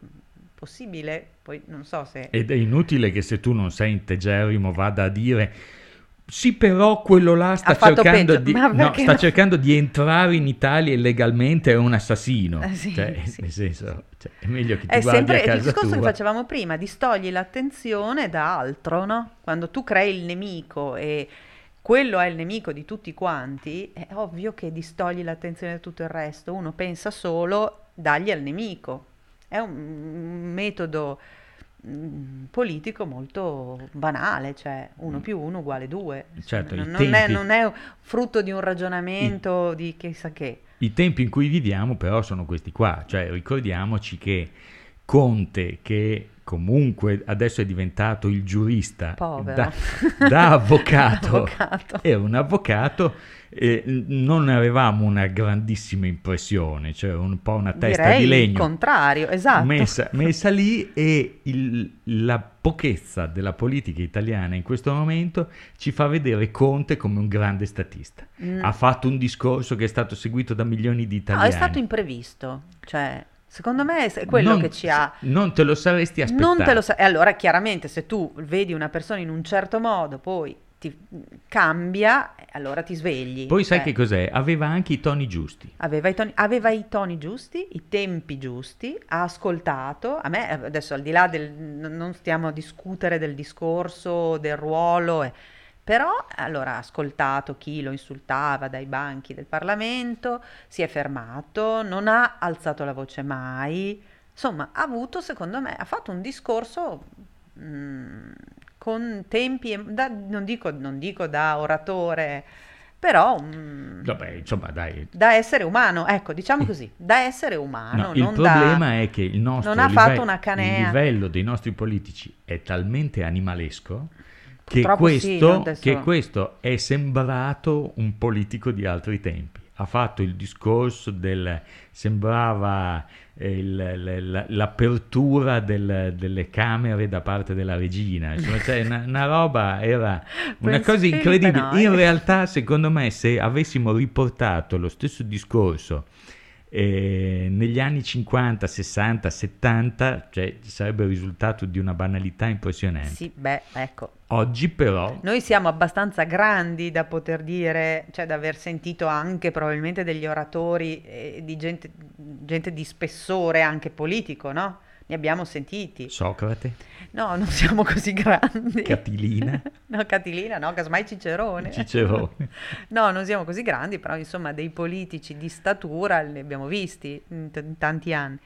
possibile, poi non so se... Ed è inutile che se tu non sei integerrimo vada a dire sì, però quello là sta, cercando di, no, sta no? cercando di, entrare in Italia illegalmente, è un assassino. Eh, sì, cioè, sì. Nel senso, cioè, è meglio che ti è guardi sempre, a Il discorso tua. che facevamo prima, distogli l'attenzione da altro, no? Quando tu crei il nemico e quello è il nemico di tutti quanti, è ovvio che distogli l'attenzione da tutto il resto. Uno pensa solo, dagli al nemico. È un metodo Mm, politico molto banale, cioè 1 mm. più 1 uguale 2. Certo, non, non, è, non, è, frutto di un ragionamento I, di chissà che. I tempi in cui viviamo però sono questi qua, cioè ricordiamoci che Conte, che comunque adesso è diventato il giurista da, da, avvocato, avvocato, era un avvocato eh, non avevamo una grandissima impressione, cioè un po' una testa Direi di legno. il contrario, esatto. Messa, messa lì e il, la pochezza della politica italiana in questo momento ci fa vedere Conte come un grande statista. Mm. Ha fatto un discorso che è stato seguito da milioni di italiani. No, è stato imprevisto, cioè Secondo me è quello non, che ci ha... Non te lo saresti aspettato. Non te lo sa- e allora chiaramente se tu vedi una persona in un certo modo, poi ti cambia, allora ti svegli. Poi sai eh. che cos'è? Aveva anche i toni giusti. Aveva i toni, aveva i toni giusti, i tempi giusti, ha ascoltato. A me adesso al di là del... non stiamo a discutere del discorso, del ruolo, eh, però allora ha ascoltato chi lo insultava dai banchi del Parlamento, si è fermato, non ha alzato la voce mai. Insomma, ha avuto, secondo me, ha fatto un discorso... Mh, mm, con tempi, da, non, dico, non, dico, da oratore, però um, Vabbè, insomma, dai. da essere umano, ecco, diciamo così, da essere umano. No, il problema da, è che il nostro non live- una canea. il livello dei nostri politici è talmente animalesco che questo, sì, che questo è sembrato un politico di altri tempi. Ha fatto il discorso del sembrava il, l'apertura del, delle camere da parte della regina, insomma, cioè una, una roba era una cosa incredibile. In realtà, secondo me, se avessimo riportato lo stesso discorso eh, negli anni 50, 60, 70, cioè sarebbe il risultato di una banalità impressionante. Sì, beh, ecco. Oggi però... Noi siamo abbastanza grandi da poter dire, cioè da aver sentito anche probabilmente degli oratori eh, di gente, gente di spessore anche politico, no? Ne abbiamo sentiti. Socrate? No, non siamo così grandi. Catilina? no, Catilina no, casomai Cicerone. Cicerone. no, non siamo così grandi, però insomma dei politici di statura li abbiamo visti in, t- in tanti anni.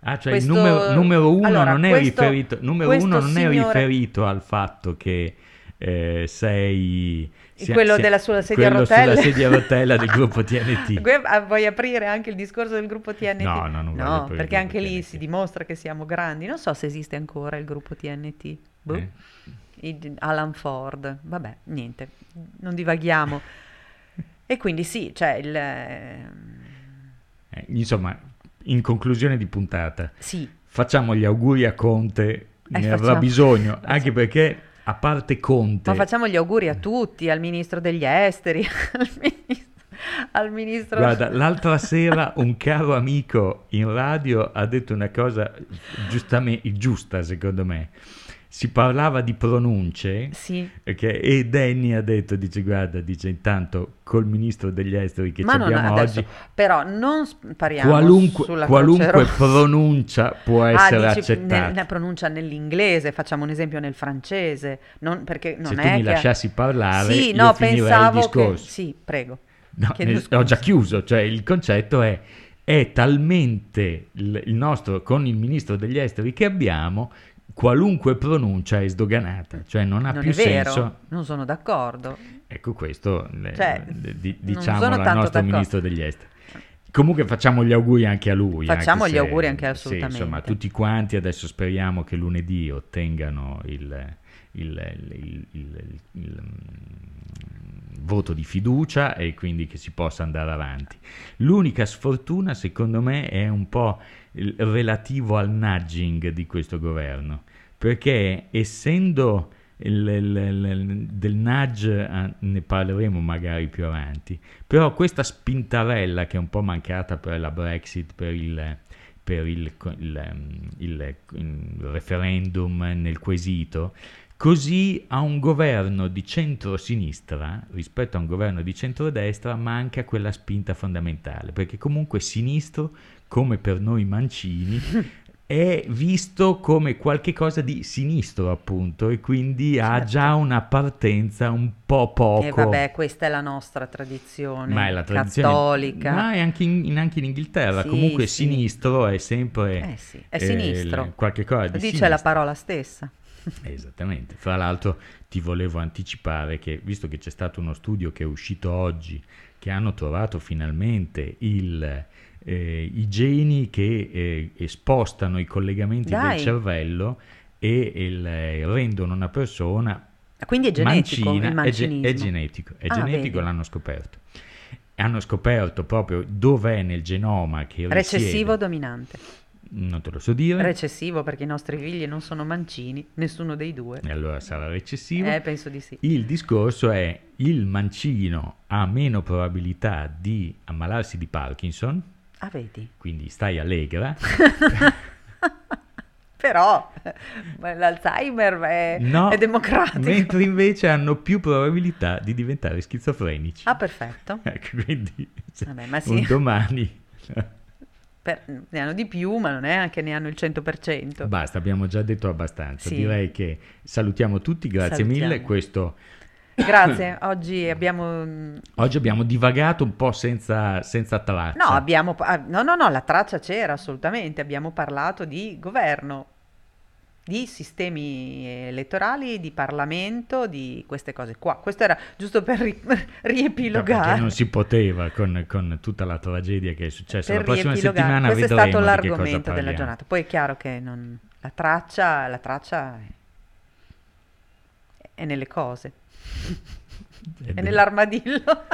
Ah, cioè questo... il numero, numero uno, allora, non, questo, è riferito, numero uno non signore... è riferito al fatto che eh, sei sia, quello sia, della sua sedia a rotella. sulla sedia a rotella del gruppo TNT. Ah, vuoi aprire anche il discorso del gruppo TNT? No, no, non no perché anche TNT. lì si dimostra che siamo grandi. Non so se esiste ancora il gruppo TNT. Boh. Eh. Alan Ford. Vabbè, niente, non divaghiamo. e quindi sì, cioè il... Eh, insomma, in conclusione di puntata, sì. facciamo gli auguri a Conte, eh, ne facciamo. avrà bisogno, anche perché a parte Conte. Ma facciamo gli auguri a tutti, al ministro degli esteri, al ministro, al ministro... Guarda, l'altra sera un caro amico in radio ha detto una cosa giusta secondo me si parlava di pronunce sì. okay, e Danny ha detto, dice guarda, dice intanto col ministro degli esteri che abbiamo non, adesso, oggi, però non spariamo qualunque, sulla qualunque pronuncia può ah, essere ah, dici, accettata. Ne, pronuncia nell'inglese, facciamo un esempio nel francese, non, perché non Se è tu mi che... lasciassi parlare, sì, no, pensavo il discorso. Che... Sì, prego. No, nel, ho già chiuso, cioè il concetto è è talmente il nostro con il ministro degli esteri che abbiamo qualunque pronuncia è sdoganata, cioè non ha non più vero, senso. Non sono d'accordo. Ecco questo, cioè, di, diciamo al nostro d'accordo. ministro degli esteri. Comunque facciamo gli auguri anche a lui. Facciamo gli se, auguri anche assolutamente. Sì, insomma, tutti quanti adesso speriamo che lunedì ottengano il, il, il, il voto di fiducia e quindi che si possa andare avanti. L'unica sfortuna, secondo me, è un po' relativo al nudging di questo governo, perché essendo il, il, il, del nudge eh, ne parleremo magari più avanti, però questa spintarella che è un po' mancata per la Brexit, per il, per referendum nel quesito, Così a un governo di centro-sinistra, rispetto a un governo di centrodestra, manca quella spinta fondamentale, perché comunque sinistro, come per noi mancini, è visto come qualcosa di sinistro, appunto, e quindi certo. ha già una partenza un po' poco. E vabbè, questa è la nostra tradizione, ma è la tradizione cattolica. Ma è anche in, anche in Inghilterra, sì, comunque sì. sinistro è sempre... Eh sì, è eh, sinistro. Qualche cosa di Dice sinistro. la parola stessa. Esattamente. Fra l'altro ti volevo anticipare che, visto che c'è stato uno studio che è uscito oggi, che hanno trovato finalmente il, eh, i geni che eh, spostano i collegamenti Dai. del cervello e il, eh, rendono una persona quindi è genetico mancina, è, ge- è, genetico, è ah, genetico l'hanno scoperto. Hanno scoperto proprio dov'è nel genoma che Recessivo risiede. dominante. Non te lo so dire. Recessivo perché i nostri figli non sono mancini, nessuno dei due. E allora sarà recessivo. Eh, penso di sì. Il discorso è il mancino ha meno probabilità di ammalarsi di Parkinson. Ah, vedi. Quindi stai allegra. Però l'Alzheimer è, no, è democratico. Mentre invece hanno più probabilità di diventare schizofrenici. Ah, perfetto. ecco, quindi Vabbè, sì. un domani per, ne hanno di più, ma non è che ne hanno il 100%. Basta, abbiamo già detto abbastanza. Sì. Direi che salutiamo tutti, grazie salutiamo. mille. Questo... Grazie, oggi abbiamo... Oggi abbiamo divagato un po' senza, senza traccia. No, abbiamo... no, no, no, la traccia c'era assolutamente. Abbiamo parlato di governo, di sistemi elettorali, di Parlamento, di queste cose qua. Questo era giusto per ri- riepilogare. Perché non si poteva con, con, tutta la tragedia che è successa. Per la prossima settimana Questo è stato l'argomento della giornata. Poi è chiaro che non, la traccia, la traccia è nelle cose, è, è nell'armadillo.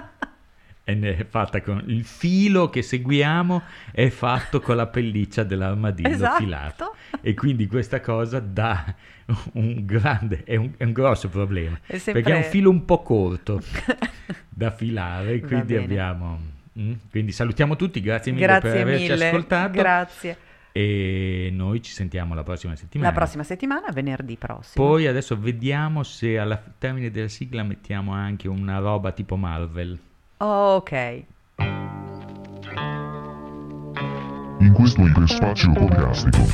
è fatta con il filo che seguiamo è fatto con la pelliccia dell'armadillo esatto. filato e quindi questa cosa dà un grande è un, è un grosso problema è sempre... perché è un filo un po' corto da filare quindi abbiamo mm? quindi salutiamo tutti grazie mille grazie per averci mille. ascoltato grazie e noi ci sentiamo la prossima settimana. La prossima settimana, venerdì prossimo. Poi adesso vediamo se al termine della sigla mettiamo anche una roba tipo Marvel. Ok. In questo iperspazio podcastico.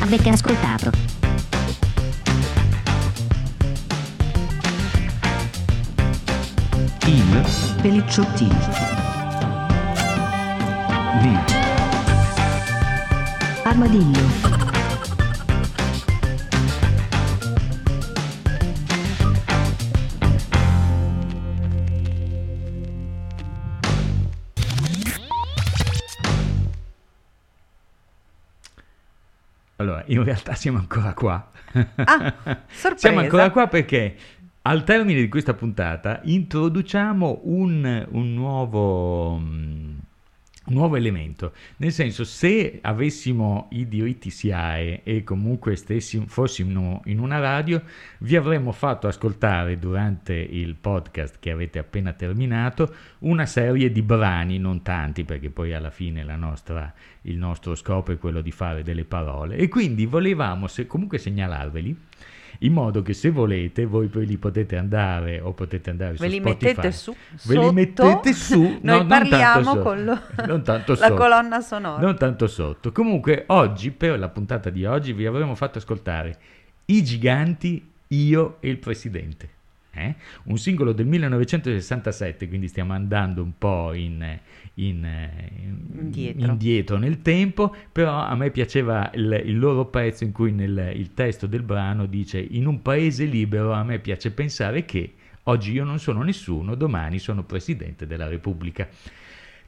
Avete ascoltato. Il Pelicciottini. Di Armadillo. Allora, in realtà siamo ancora qua. Ah, sorpresa. siamo ancora qua perché al termine di questa puntata introduciamo un, un nuovo... Nuovo elemento, nel senso se avessimo i diritti SIAE e comunque stessimo, fossimo in una radio, vi avremmo fatto ascoltare durante il podcast che avete appena terminato una serie di brani, non tanti perché poi alla fine nostra, il nostro scopo è quello di fare delle parole. E quindi volevamo se, comunque segnalarveli in modo che se volete voi poi li potete andare o potete andare ve su li Spotify. mettete su ve sotto, li mettete su? Noi no, parliamo so, con lo, non tanto la colonna sonora. Non tanto sotto. Comunque oggi per la puntata di oggi vi avremo fatto ascoltare i giganti io e il presidente eh? un singolo del 1967 quindi stiamo andando un po' in, in, indietro. indietro. nel tempo, però a me piaceva il, il loro pezzo in cui nel, il testo del brano dice in un paese libero a me piace pensare che oggi io non sono nessuno, domani sono Presidente della Repubblica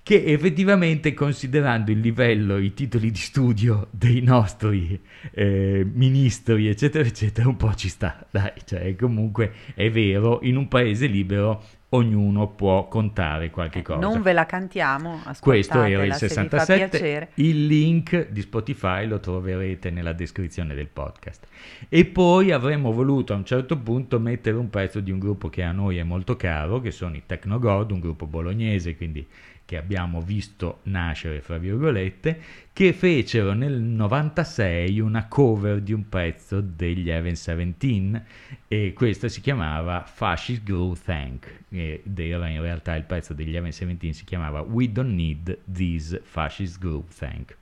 che effettivamente considerando il livello, i titoli di studio dei nostri eh, ministri, eccetera, eccetera, un po' ci sta, dai, cioè comunque è vero, in un paese libero ognuno può contare qualche cosa. Non ve la cantiamo, Questo era il 67, il link di Spotify lo troverete nella descrizione del podcast. E poi avremmo voluto a un certo punto mettere un pezzo di un gruppo che a noi è molto caro, che sono i Tecnogod, un gruppo bolognese, quindi che abbiamo visto nascere, fra virgolette, che fecero nel 96 una cover di un pezzo degli Heaven 17 e questo si chiamava Fascist Groove Thank ed era in realtà il pezzo degli Heaven 17 si chiamava We Don't Need This Fascist Groove Thank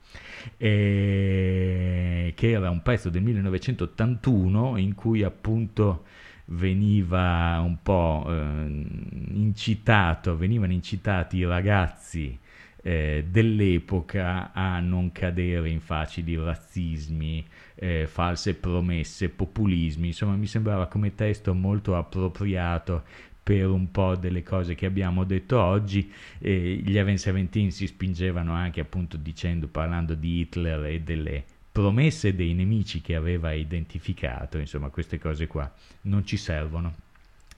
e che era un pezzo del 1981 in cui appunto veniva un po' eh, incitato, venivano incitati i ragazzi eh, dell'epoca a non cadere in facili razzismi, eh, false promesse, populismi, insomma mi sembrava come testo molto appropriato per un po' delle cose che abbiamo detto oggi. Gli Even 17 si spingevano anche appunto dicendo, parlando di Hitler e delle promesse dei nemici che aveva identificato, insomma queste cose qua non ci servono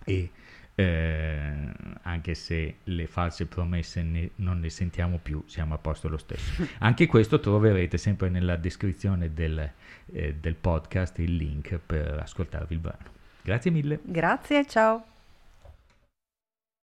e eh, anche se le false promesse ne, non le sentiamo più, siamo a posto lo stesso. Anche questo troverete sempre nella descrizione del, eh, del podcast il link per ascoltarvi il brano. Grazie mille. Grazie, ciao.